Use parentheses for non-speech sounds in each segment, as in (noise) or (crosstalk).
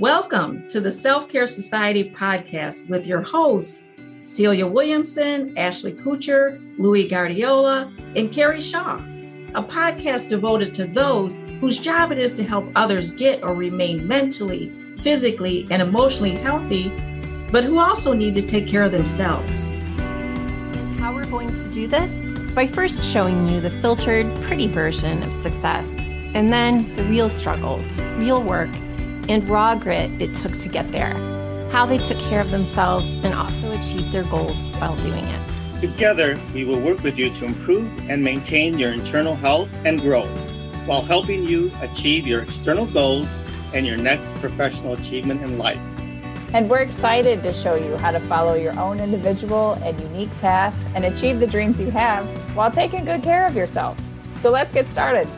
Welcome to the Self Care Society podcast with your hosts, Celia Williamson, Ashley Kucher, Louis Guardiola, and Carrie Shaw, a podcast devoted to those whose job it is to help others get or remain mentally, physically, and emotionally healthy, but who also need to take care of themselves. How we're going to do this? By first showing you the filtered, pretty version of success, and then the real struggles, real work, and raw grit it took to get there, how they took care of themselves and also achieved their goals while doing it. Together, we will work with you to improve and maintain your internal health and growth while helping you achieve your external goals and your next professional achievement in life. And we're excited to show you how to follow your own individual and unique path and achieve the dreams you have while taking good care of yourself. So let's get started.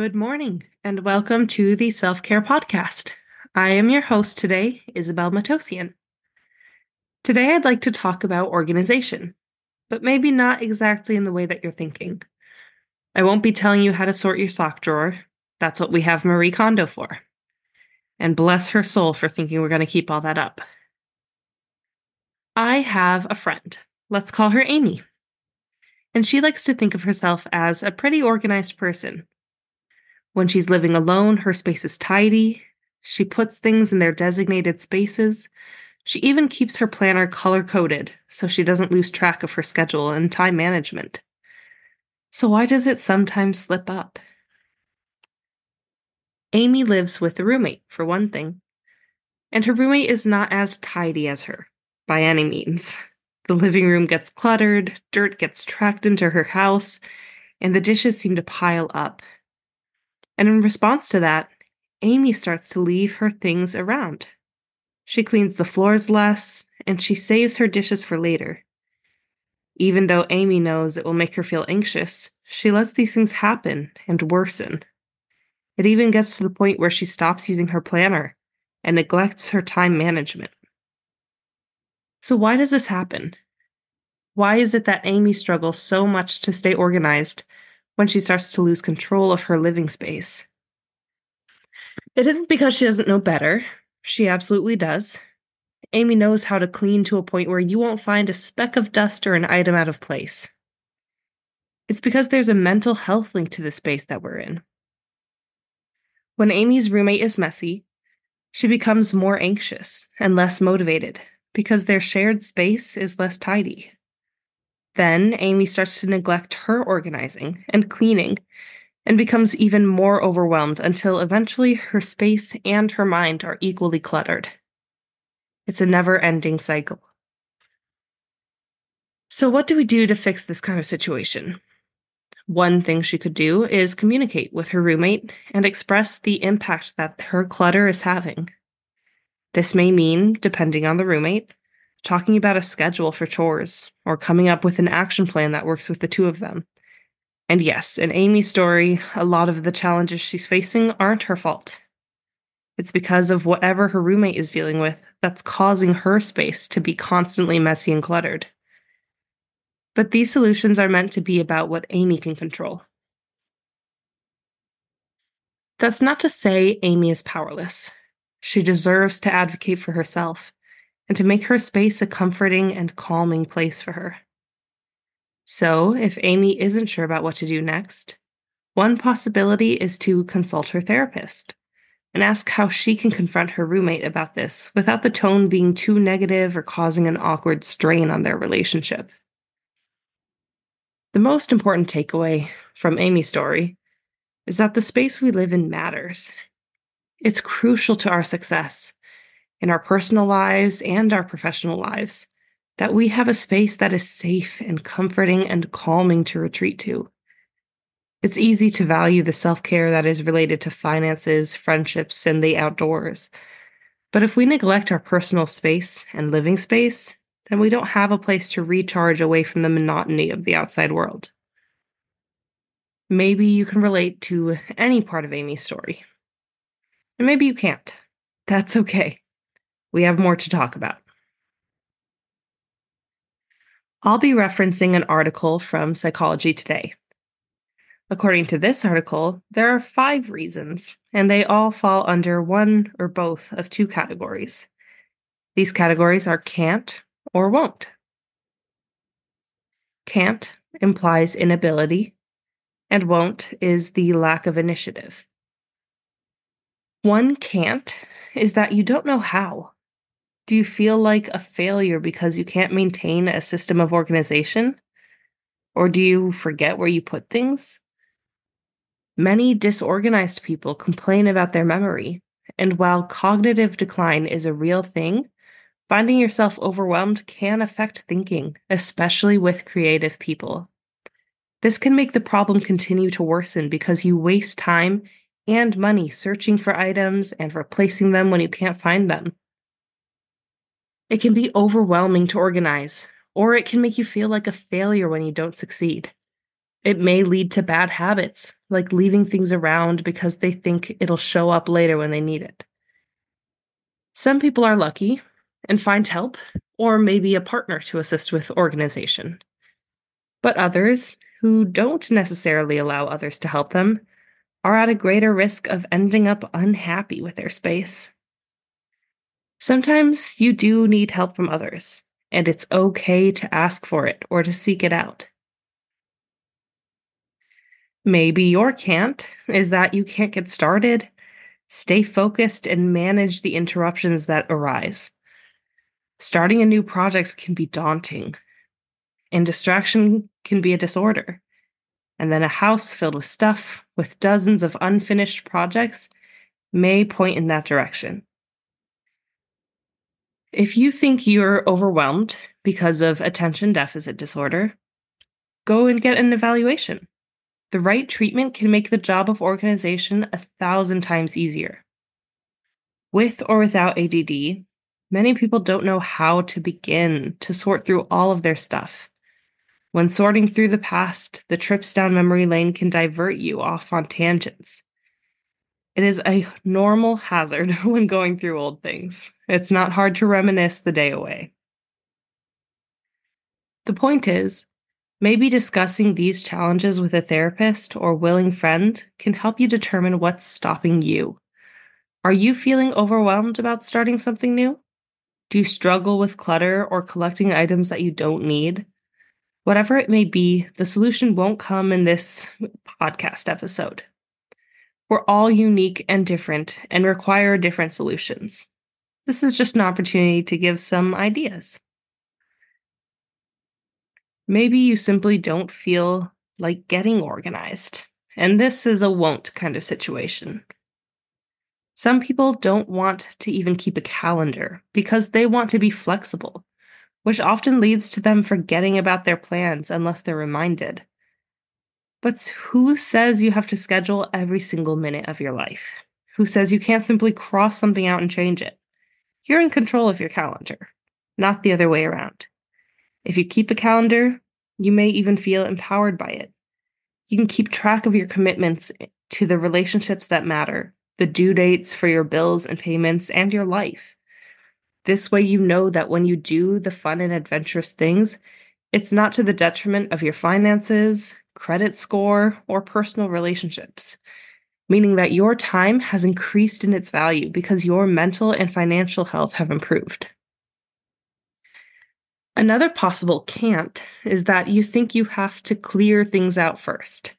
Good morning and welcome to the Self Care Podcast. I am your host today, Isabel Matosian. Today, I'd like to talk about organization, but maybe not exactly in the way that you're thinking. I won't be telling you how to sort your sock drawer. That's what we have Marie Kondo for. And bless her soul for thinking we're going to keep all that up. I have a friend. Let's call her Amy. And she likes to think of herself as a pretty organized person when she's living alone, her space is tidy. She puts things in their designated spaces. She even keeps her planner color coded so she doesn't lose track of her schedule and time management. So, why does it sometimes slip up? Amy lives with a roommate, for one thing, and her roommate is not as tidy as her, by any means. The living room gets cluttered, dirt gets tracked into her house, and the dishes seem to pile up and in response to that, Amy starts to leave her things around. She cleans the floors less, and she saves her dishes for later. Even though Amy knows it will make her feel anxious, she lets these things happen and worsen. It even gets to the point where she stops using her planner and neglects her time management. So, why does this happen? Why is it that Amy struggles so much to stay organized when she starts to lose control of her living space. It isn't because she doesn't know better. She absolutely does. Amy knows how to clean to a point where you won't find a speck of dust or an item out of place. It's because there's a mental health link to the space that we're in. When Amy's roommate is messy, she becomes more anxious and less motivated because their shared space is less tidy. Then Amy starts to neglect her organizing and cleaning and becomes even more overwhelmed until eventually her space and her mind are equally cluttered. It's a never ending cycle. So, what do we do to fix this kind of situation? One thing she could do is communicate with her roommate and express the impact that her clutter is having. This may mean, depending on the roommate, talking about a schedule for chores, or coming up with an action plan that works with the two of them. And yes, in Amy's story, a lot of the challenges she's facing aren't her fault. It's because of whatever her roommate is dealing with that's causing her space to be constantly messy and cluttered. But these solutions are meant to be about what Amy can control. That's not to say Amy is powerless. She deserves to advocate for herself and to make her space a comforting and calming place for her. So, if Amy isn't sure about what to do next, one possibility is to consult her therapist and ask how she can confront her roommate about this without the tone being too negative or causing an awkward strain on their relationship. The most important takeaway from Amy's story is that the space we live in matters. It's crucial to our success in our personal lives and our professional lives, that we have a space that is safe and comforting and calming to retreat to. It's easy to value the self care that is related to finances, friendships, and the outdoors. But if we neglect our personal space and living space, then we don't have a place to recharge away from the monotony of the outside world. Maybe you can relate to any part of Amy's story. And maybe you can't. That's okay we have more to talk about. I'll be referencing an article from Psychology Today. According to this article, there are five reasons, and they all fall under one or both of two categories. These categories are can't or won't. Can't implies inability, and won't is the lack of initiative. One can't is that you don't know how. Do you feel like a failure because you can't maintain a system of organization? Or do you forget where you put things? Many disorganized people complain about their memory, and while cognitive decline is a real thing, finding yourself overwhelmed can affect thinking, especially with creative people. This can make the problem continue to worsen because you waste time and money searching for items and replacing them when you can't find them. It can be overwhelming to organize, or it can make you feel like a failure when you don't succeed. It may lead to bad habits, like leaving things around because they think it'll show up later when they need it. Some people are lucky and find help, or maybe a partner to assist with organization. But others, who don't necessarily allow others to help them, are at a greater risk of ending up unhappy with their space. Sometimes you do need help from others, and it's okay to ask for it or to seek it out. Maybe your can't is that you can't get started, stay focused, and manage the interruptions that arise. Starting a new project can be daunting, and distraction can be a disorder. And then a house filled with stuff, with dozens of unfinished projects, may point in that direction. If you think you're overwhelmed because of attention deficit disorder, go and get an evaluation. The right treatment can make the job of organization a thousand times easier. With or without ADD, many people don't know how to begin to sort through all of their stuff. When sorting through the past, the trips down memory lane can divert you off on tangents. It is a normal hazard (laughs) when going through old things. It's not hard to reminisce the day away. The point is, Maybe discussing these challenges with a therapist or willing friend can help you determine what's stopping you. Are you feeling overwhelmed about starting something new? Do you struggle with clutter or collecting items that you don't need? Whatever it may be, the solution won't come in this podcast episode. We're all unique and different and require different solutions. This is just an opportunity to give some ideas. Maybe you simply don't feel like getting organized, and this is a won't kind of situation. Some people don't want to even keep a calendar because they want to be flexible, which often leads to them forgetting about their plans unless they're reminded. But who says you have to schedule every single minute of your life? Who says you can't simply cross something out and change it? You're in control of your calendar, not the other way around. If you keep a calendar, you may even feel empowered by it. You can keep track of your commitments eh, to the relationships that matter, the due dates for your bills and payments, and your life. This way, you know that when you do the fun and adventurous things, it's not to the detriment of your finances, credit score, or personal relationships, meaning that your time has increased in its value because your mental and financial health have improved. Another possible can't is that you think you have to clear things out first,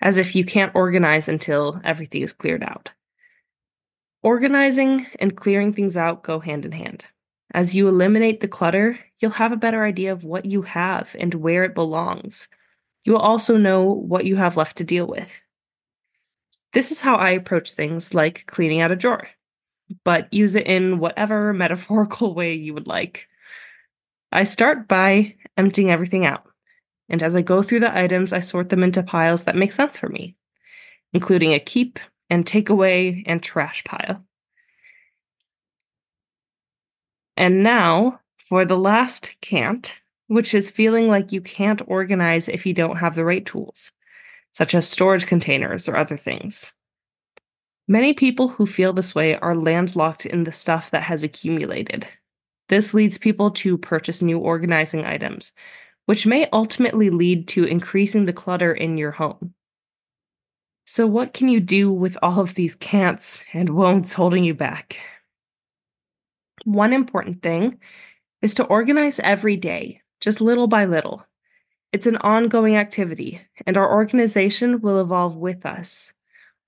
as if you can't organize until everything is cleared out. Organizing and clearing things out go hand in hand. As you eliminate the clutter, you'll have a better idea of what you have and where it belongs. You will also know what you have left to deal with. This is how I approach things like cleaning out a drawer, but use it in whatever (laughs) metaphorical way you would like. I start by emptying everything out. And as I go through the items, I sort them into piles that make sense for me, including a keep and takeaway and trash pile. And now for the last can't, which is feeling like you can't organize if you don't have the right tools, such as storage containers or other things. Many people who feel this way are landlocked in the stuff that has accumulated, this leads people to purchase new organizing items, which may ultimately lead to increasing the clutter in your home. So, what can you do with all of these can'ts and won'ts holding you back? One important thing is to organize every day, just little by little. It's an ongoing activity, and our organization will evolve with us.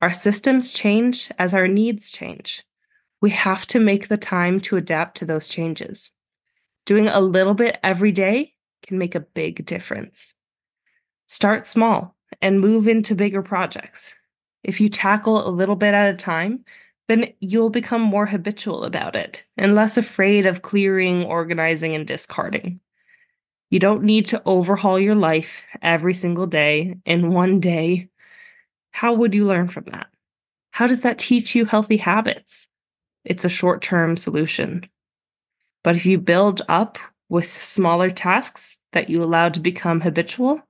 Our systems change as our needs change. We have to make the time to adapt to those changes. Doing a little bit every day can make a big difference. Start small and move into bigger projects. If you tackle a little bit at a time, then you'll become more habitual about it and less afraid of clearing, organizing, and discarding. You don't need to overhaul your life every single day in one day. How would you learn from that? How does that teach you healthy habits? It's a short term solution. But if you build up with smaller tasks that you allow to become habitual,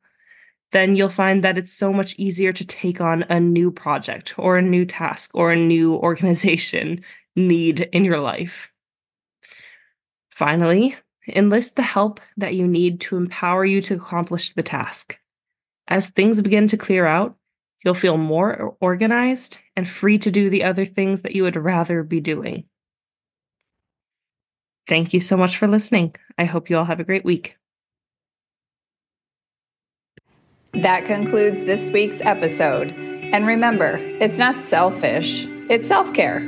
then you'll find that it's so much easier to take on a new project or a new task or a new (laughs) organization need in your life. Finally, Enlist the help that you need to empower you to accomplish the task. As things begin to clear out, you'll feel more organized and free to do the other things that you would rather be doing. Thank you so much for listening. I hope you all have a great week. That concludes this week's episode. And remember, it's not selfish, it's self care.